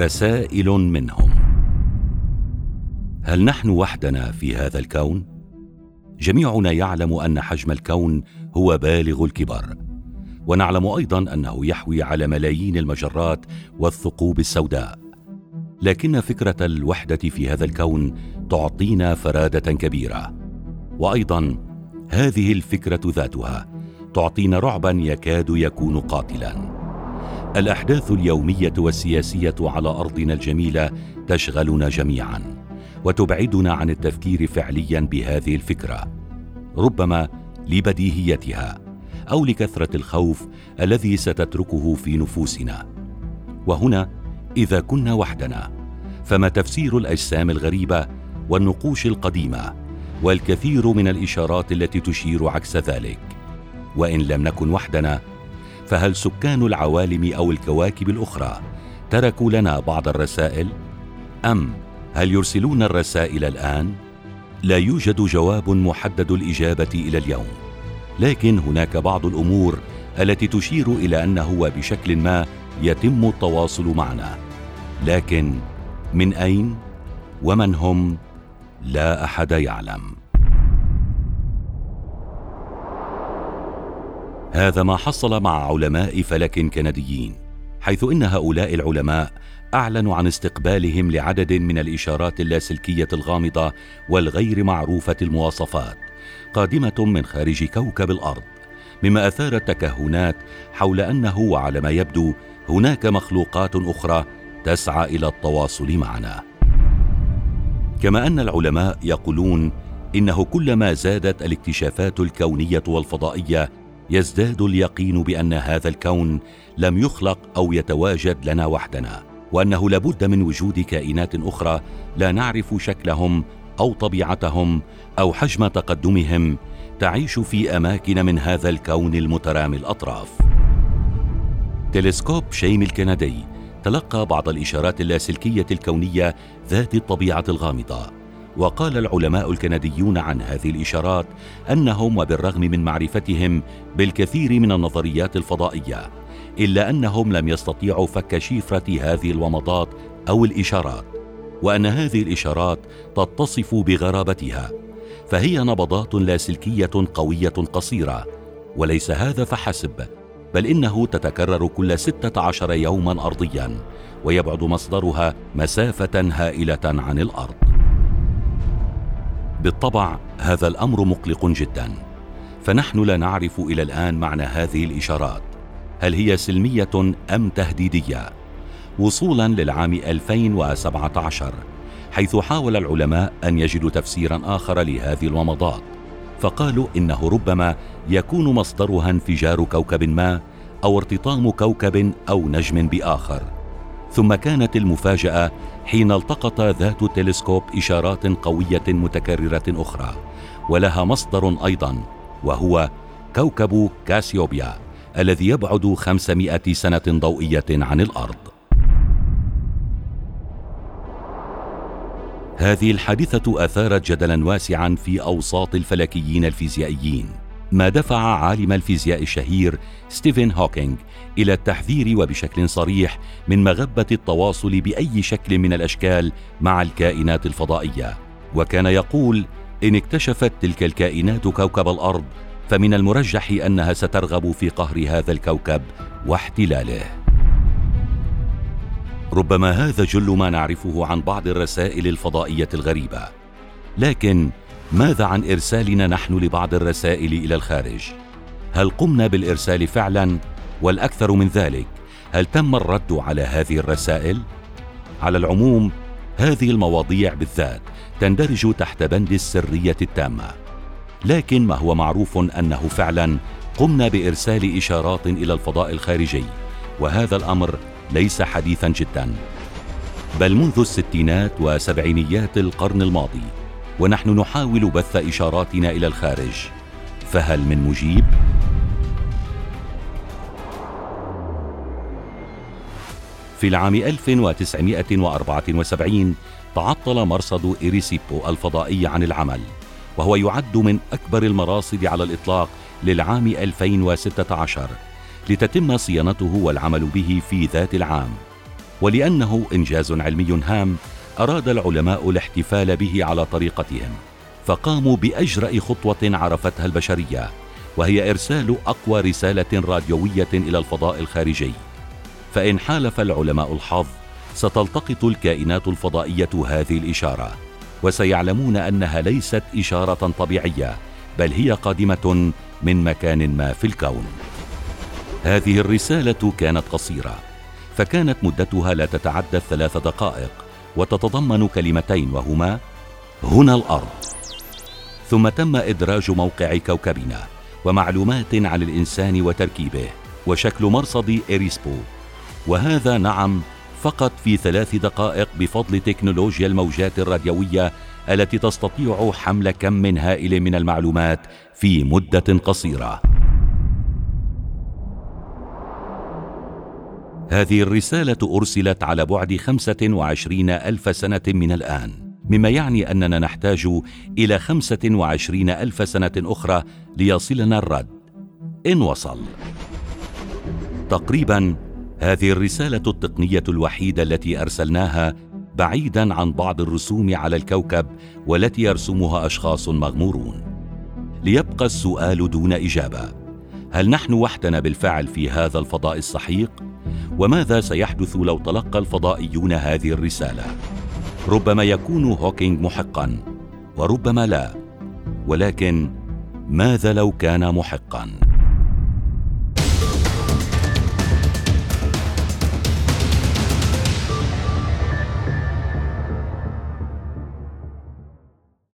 رسائل منهم. هل نحن وحدنا في هذا الكون؟ جميعنا يعلم أن حجم الكون هو بالغ الكبر ونعلم أيضا أنه يحوي على ملايين المجرات والثقوب السوداء. لكن فكرة الوحدة في هذا الكون تعطينا فرادة كبيرة. وأيضا هذه الفكرة ذاتها تعطينا رعبا يكاد يكون قاتلا. الأحداث اليومية والسياسية على أرضنا الجميلة تشغلنا جميعا وتبعدنا عن التفكير فعليا بهذه الفكرة. ربما لبديهيتها أو لكثرة الخوف الذي ستتركه في نفوسنا. وهنا إذا كنا وحدنا فما تفسير الأجسام الغريبة والنقوش القديمة والكثير من الإشارات التي تشير عكس ذلك. وإن لم نكن وحدنا فهل سكان العوالم أو الكواكب الأخرى تركوا لنا بعض الرسائل؟ أم هل يرسلون الرسائل الآن؟ لا يوجد جواب محدد الإجابة إلى اليوم. لكن هناك بعض الأمور التي تشير إلى أنه وبشكل ما يتم التواصل معنا. لكن من أين؟ ومن هم؟ لا أحد يعلم. هذا ما حصل مع علماء فلك كنديين حيث إن هؤلاء العلماء اعلنوا عن استقبالهم لعدد من الإشارات اللاسلكية الغامضة والغير معروفة المواصفات قادمة من خارج كوكب الأرض مما أثار التكهنات حول أنه وعلى ما يبدو هناك مخلوقات أخرى تسعى إلى التواصل معنا. كما أن العلماء يقولون إنه كلما زادت الاكتشافات الكونية والفضائية يزداد اليقين بأن هذا الكون لم يخلق أو يتواجد لنا وحدنا وأنه لابد من وجود كائنات أخرى لا نعرف شكلهم أو طبيعتهم أو حجم تقدمهم تعيش في أماكن من هذا الكون المترامي الأطراف. تلسكوب شيم الكندي تلقى بعض الإشارات اللاسلكية الكونية ذات الطبيعة الغامضة. وقال العلماء الكنديون عن هذه الإشارات أنهم وبالرغم من معرفتهم بالكثير من النظريات الفضائية إلا أنهم لم يستطيعوا فك شفرة هذه الومضات أو الإشارات وأن هذه الإشارات تتصف بغرابتها فهي نبضات لاسلكيه قوية قصيرة وليس هذا فحسب بل إنه تتكرر كل ستة عشر يوما ارضيا ويبعد مصدرها مسافة هائلة عن الأرض. بالطبع هذا الأمر مقلق جدا فنحن لا نعرف إلى الآن معنى هذه الإشارات. هل هي سلمية أم تهديدية؟ وصولا للعام 2017 حيث حاول العلماء أن يجدوا تفسيرا آخر لهذه الومضات فقالوا إنه ربما يكون مصدرها انفجار كوكب ما أو ارتطام كوكب أو نجم بآخر. ثم كانت المفاجأة حين التقط ذات التلسكوب إشارات قوية متكررة أخرى ولها مصدر أيضا وهو كوكب كاسيوبيا الذي يبعد 500 سنة ضوئية عن الأرض. هذه الحادثة أثارت جدلا واسعا في أوساط الفلكيين الفيزيائيين. ما دفع عالم الفيزياء الشهير ستيفن هوكينج إلى التحذير وبشكل صريح من مغبة التواصل بأي شكل من الأشكال مع الكائنات الفضائية. وكان يقول إن اكتشفت تلك الكائنات كوكب الأرض فمن المرجح أنها سترغب في قهر هذا الكوكب واحتلاله. ربما هذا جل ما نعرفه عن بعض الرسائل الفضائية الغريبة. لكن ماذا عن إرسالنا نحن لبعض الرسائل إلى الخارج؟ هل قمنا بالإرسال فعلا؟ والأكثر من ذلك هل تم الرد على هذه الرسائل؟ على العموم هذه المواضيع بالذات تندرج تحت بند السرية التامة. لكن ما هو معروف أنه فعلا قمنا بإرسال إشارات إلى الفضاء الخارجي وهذا الأمر ليس حديثا جدا. بل منذ الستينات وسبعينيات القرن الماضي ونحن نحاول بث إشاراتنا إلى الخارج. فهل من مجيب؟ في العام 1974 تعطل مرصد إريسيبو الفضائي عن العمل وهو يعد من أكبر المراصد على الإطلاق للعام 2016 لتتم صيانته والعمل به في ذات العام. ولأنه إنجاز علمي هام أراد العلماء الاحتفال به على طريقتهم فقاموا بأجرأ خطوة عرفتها البشرية وهي إرسال أقوى رسالة راديوية إلى الفضاء الخارجي. فإن حالف العلماء الحظ ستلتقط الكائنات الفضائية هذه الإشارة وسيعلمون أنها ليست إشارة طبيعية بل هي قادمة من مكان ما في الكون. هذه الرسالة كانت قصيرة فكانت مدتها لا تتعدى الثلاث دقائق. وتتضمن كلمتين وهما هنا الأرض. ثم تم إدراج موقع كوكبنا ومعلومات عن الإنسان وتركيبه وشكل مرصد إريسبو. وهذا نعم فقط في ثلاث دقائق بفضل تكنولوجيا الموجات الراديوية التي تستطيع حمل كم هائل من المعلومات في مدة قصيرة. هذه الرسالة أرسلت على بعد خمسة وعشرين ألف سنة من الآن مما يعني أننا نحتاج إلى خمسة وعشرين ألف سنة أخرى ليصلنا الرد. إن وصل. تقريبا هذه الرسالة التقنية الوحيدة التي أرسلناها بعيدا عن بعض الرسوم على الكوكب والتي يرسمها أشخاص مغمورون. ليبقى السؤال دون إجابة. هل نحن وحدنا بالفعل في هذا الفضاء السحيق وماذا سيحدث لو تلقى الفضائيون هذه الرسالة؟ ربما يكون هوكينج محقا وربما لا. ولكن ماذا لو كان محقا؟